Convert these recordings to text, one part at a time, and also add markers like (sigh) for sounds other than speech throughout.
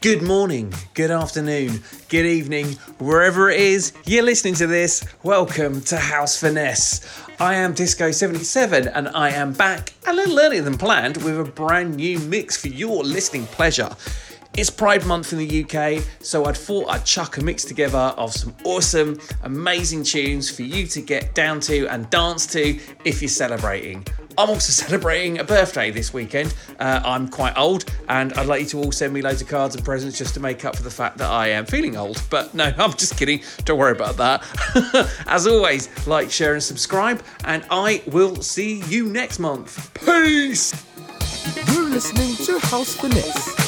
Good morning, good afternoon, good evening, wherever it is you're listening to this. Welcome to House Finesse. I am Disco77 and I am back a little earlier than planned with a brand new mix for your listening pleasure. It's Pride Month in the UK, so I'd thought I'd chuck a mix together of some awesome, amazing tunes for you to get down to and dance to if you're celebrating. I'm also (laughs) celebrating a birthday this weekend. Uh, I'm quite old, and I'd like you to all send me loads of cards and presents just to make up for the fact that I am feeling old. But no, (laughs) I'm just kidding. Don't worry about that. (laughs) As always, like, share, and subscribe, and I will see you next month. Peace! You're listening to House Finesse.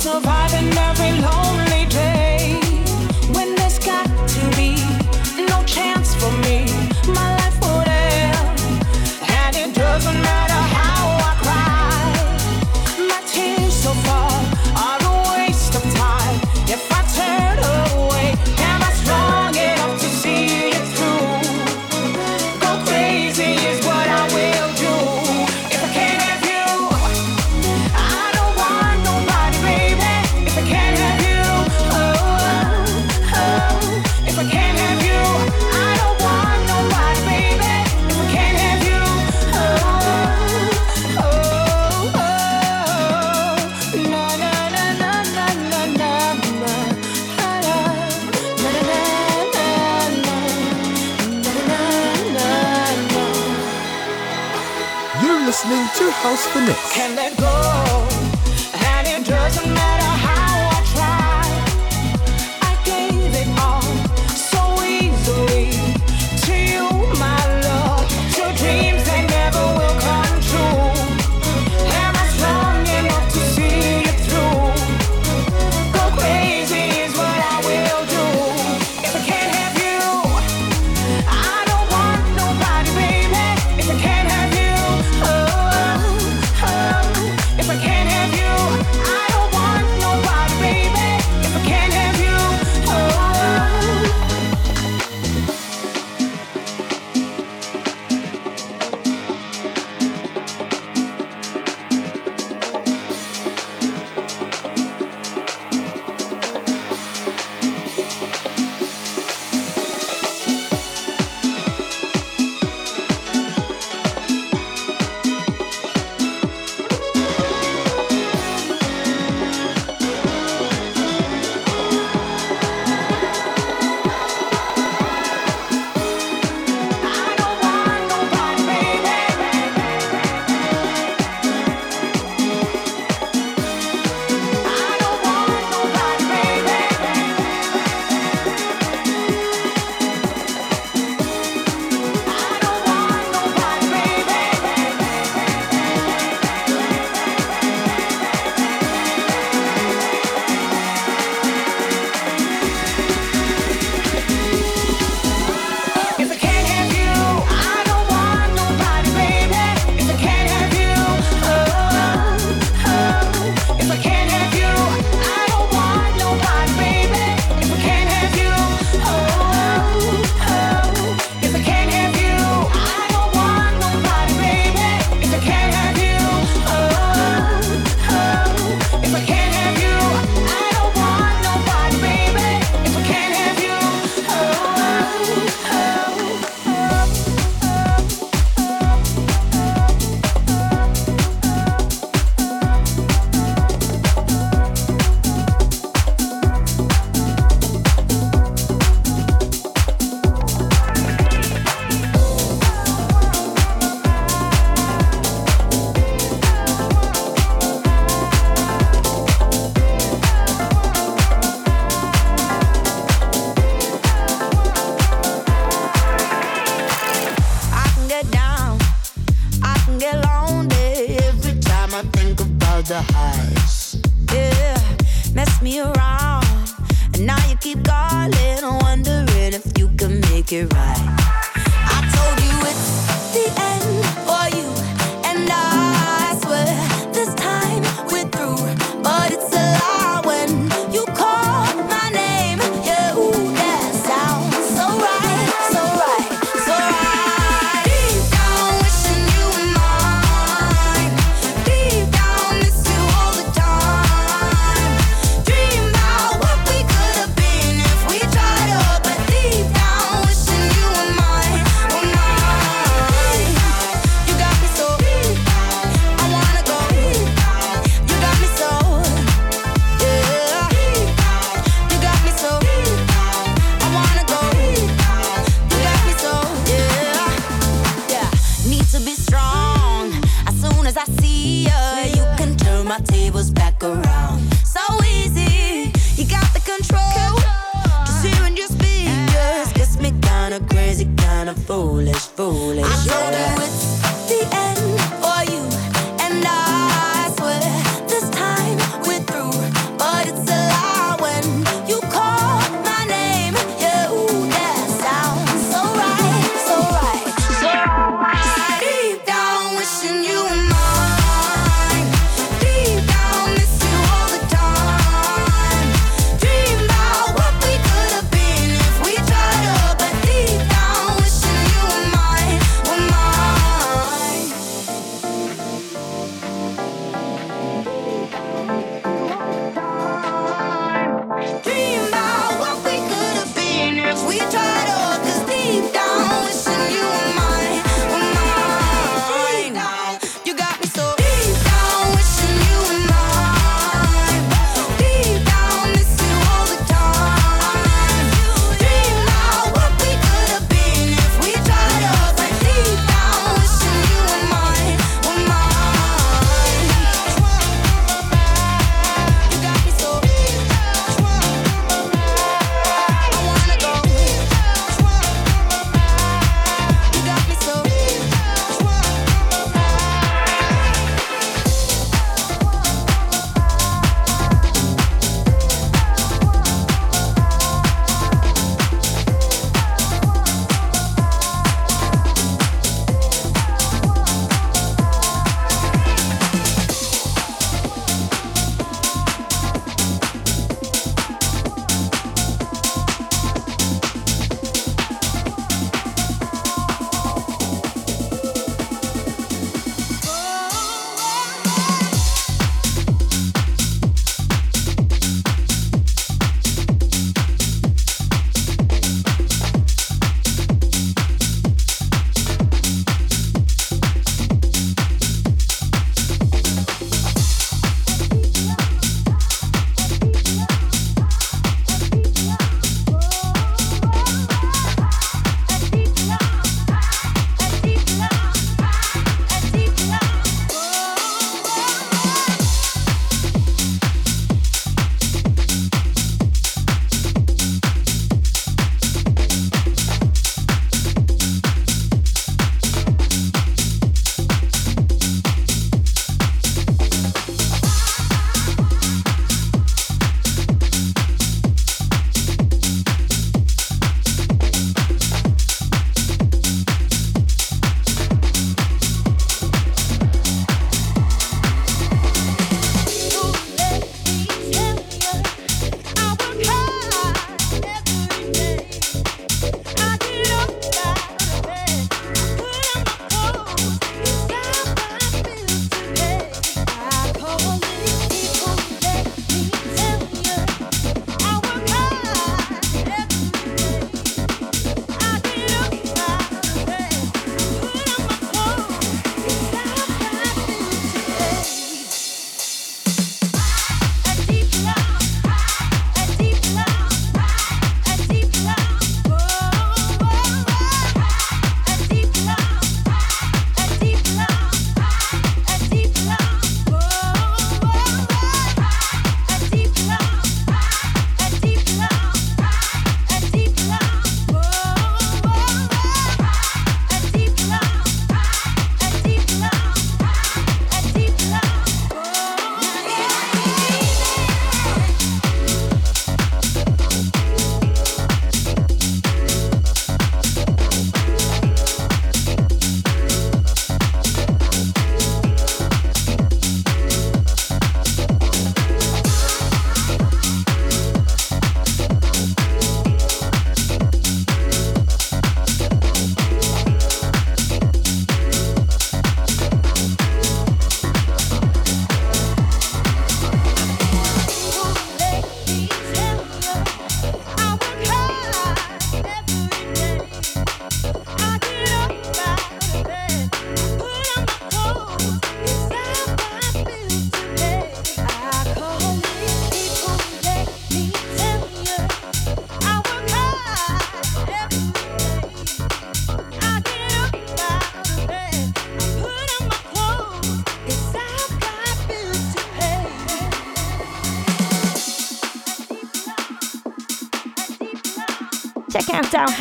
survive. I think about the highs. Yeah, mess me around. And now you keep calling, wondering if you can make it right. I told you it's the end.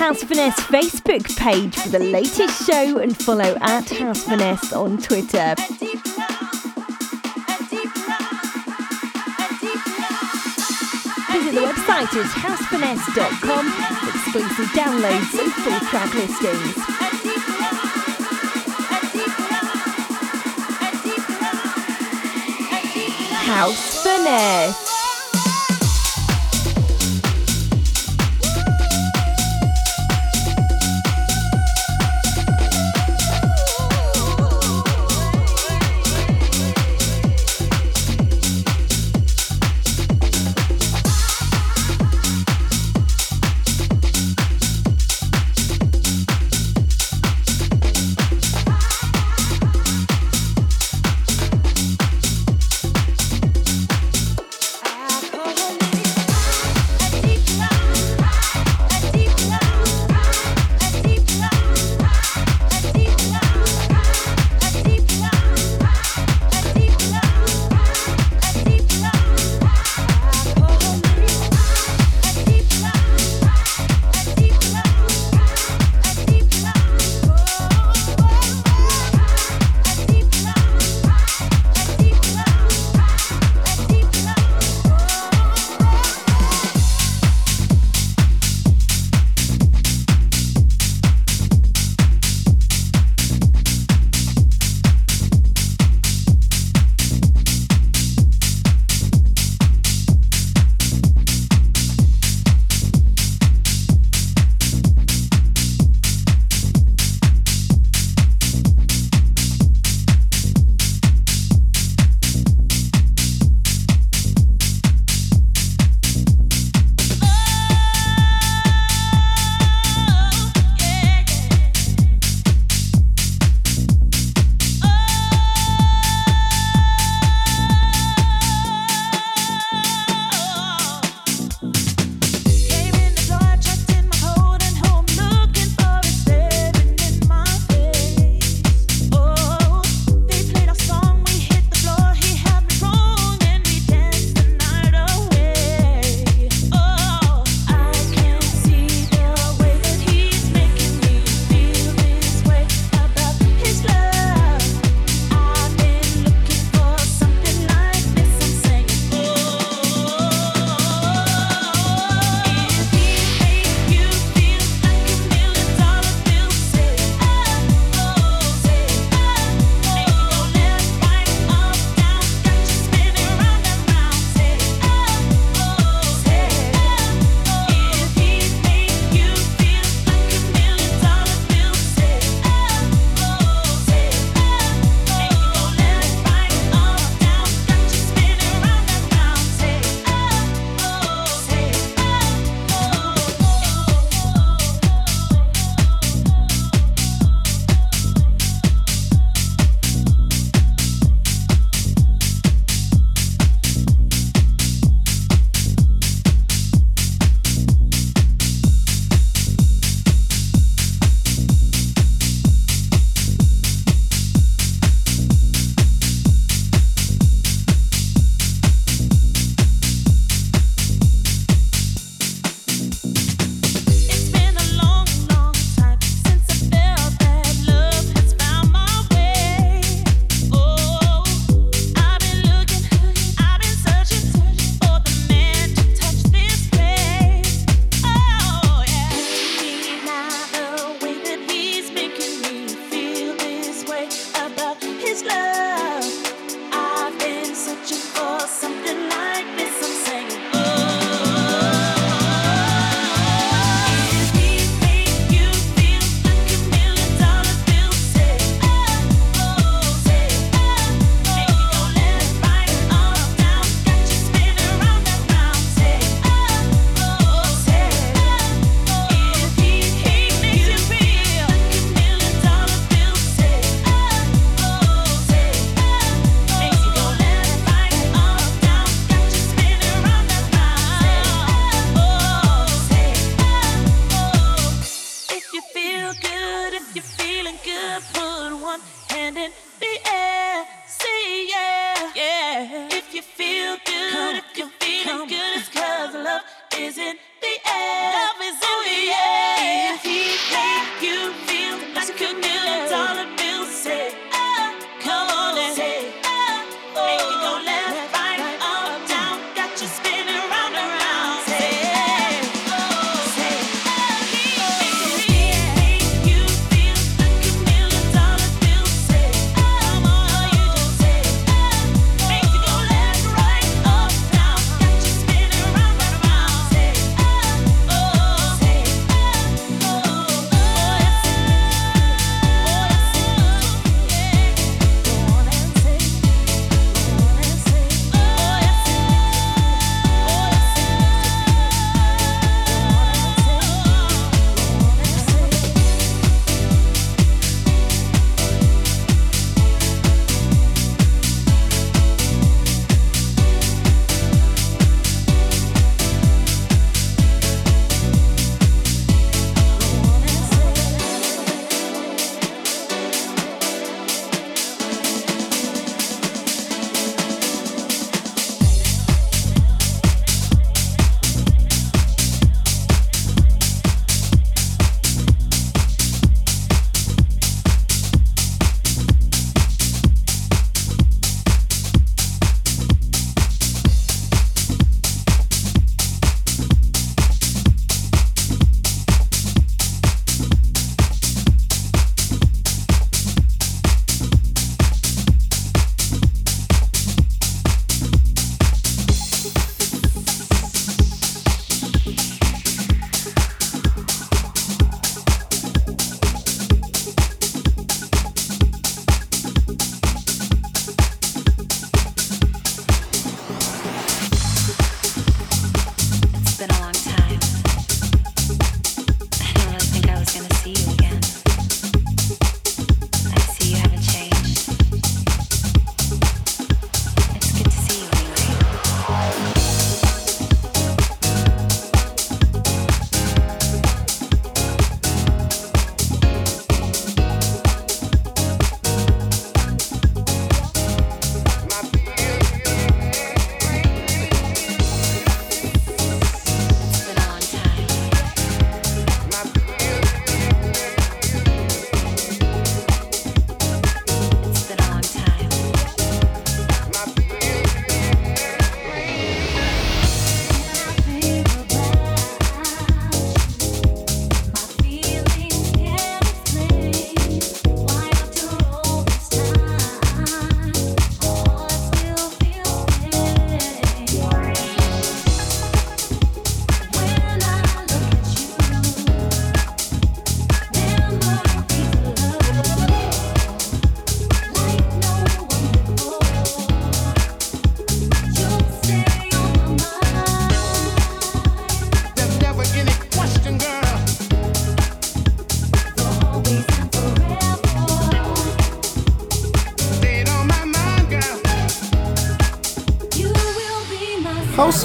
House Finesse Facebook page for the latest show and follow at House Finesse on Twitter. Visit the website at housefinesse.com for exclusive downloads and full track listings. House Finesse.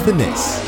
House Finesse.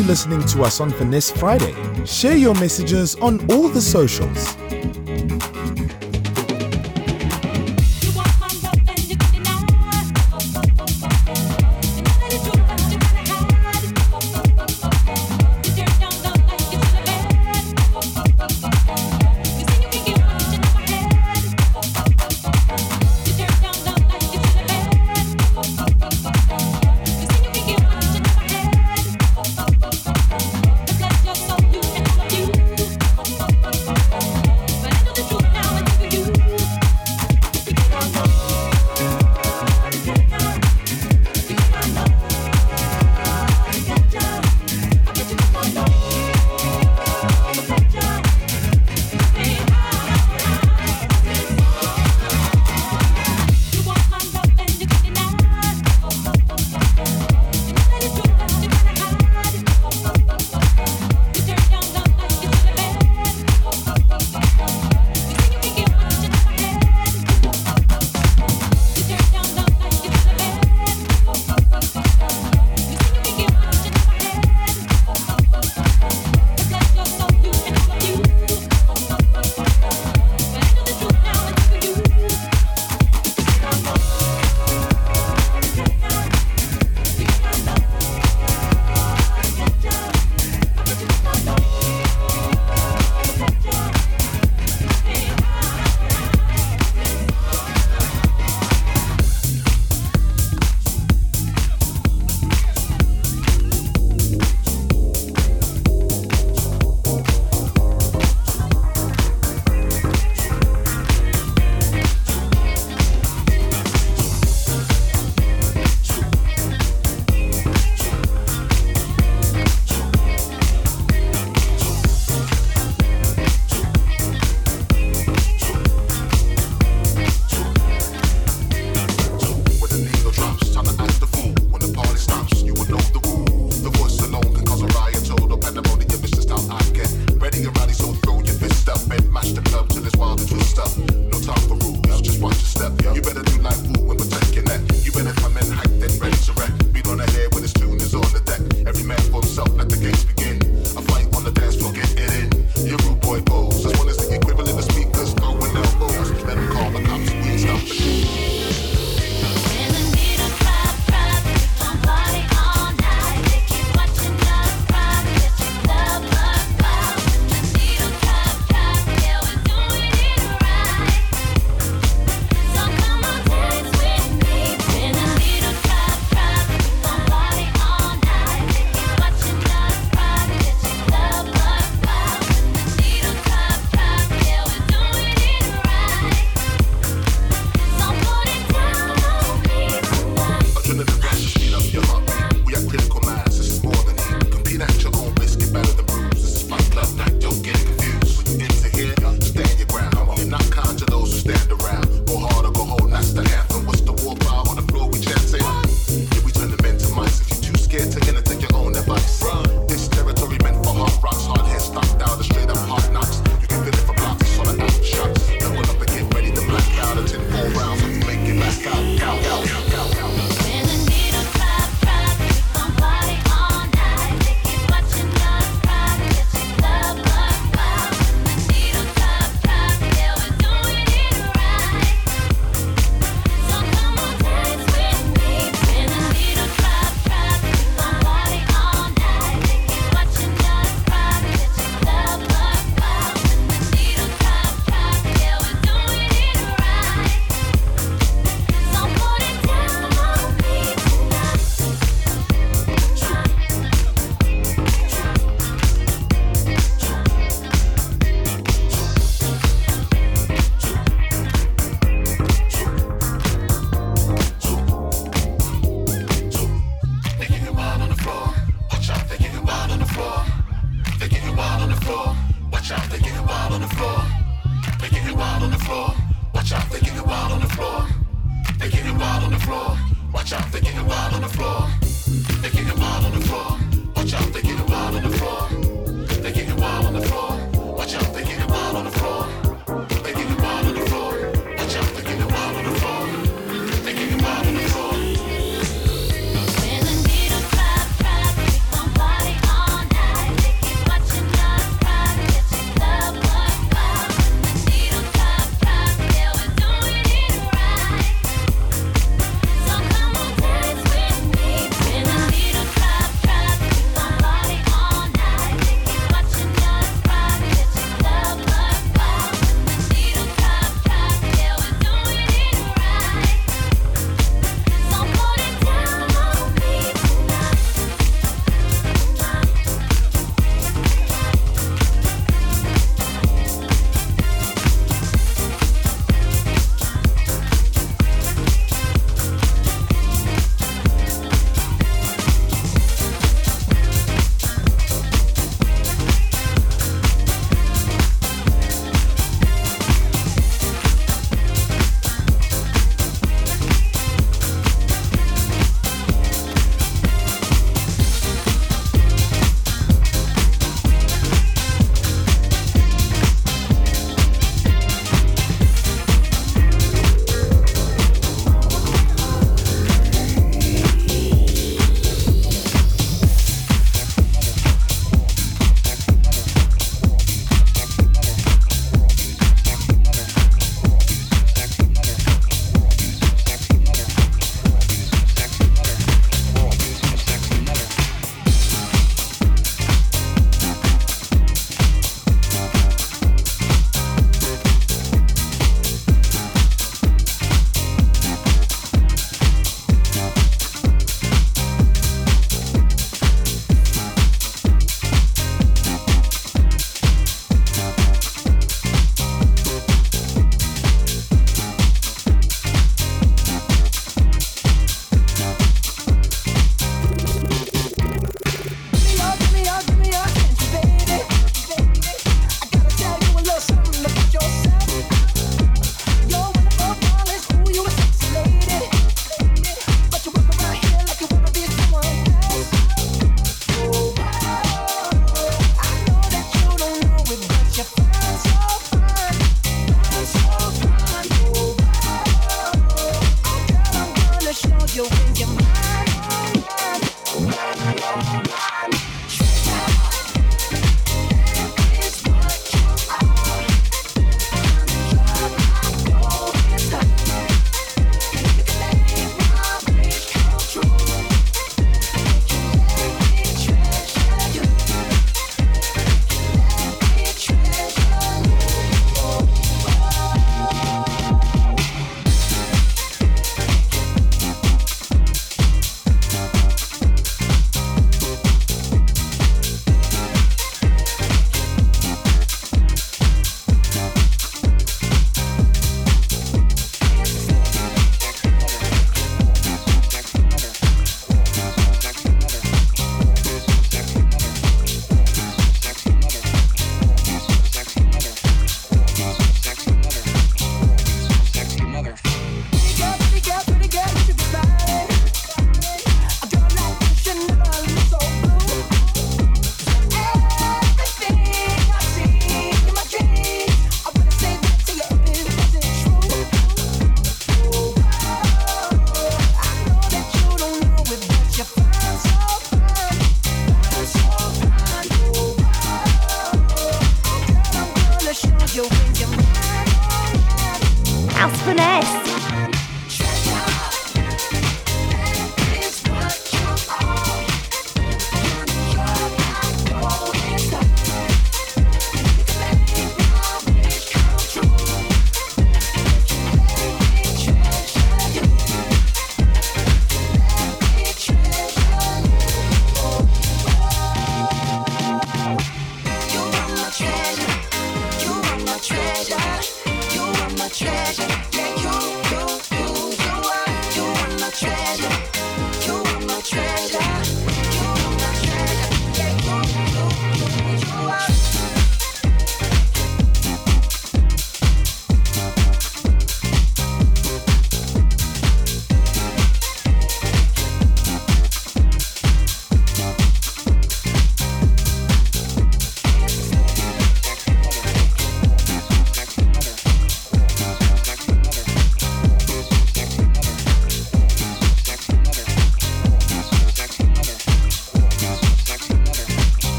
You listening to us on Finesse Friday? Share your messages on all the socials.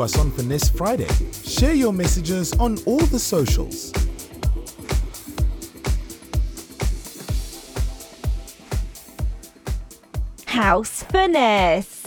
Us on Finesse Friday. Share your messages on all the socials. House Finesse.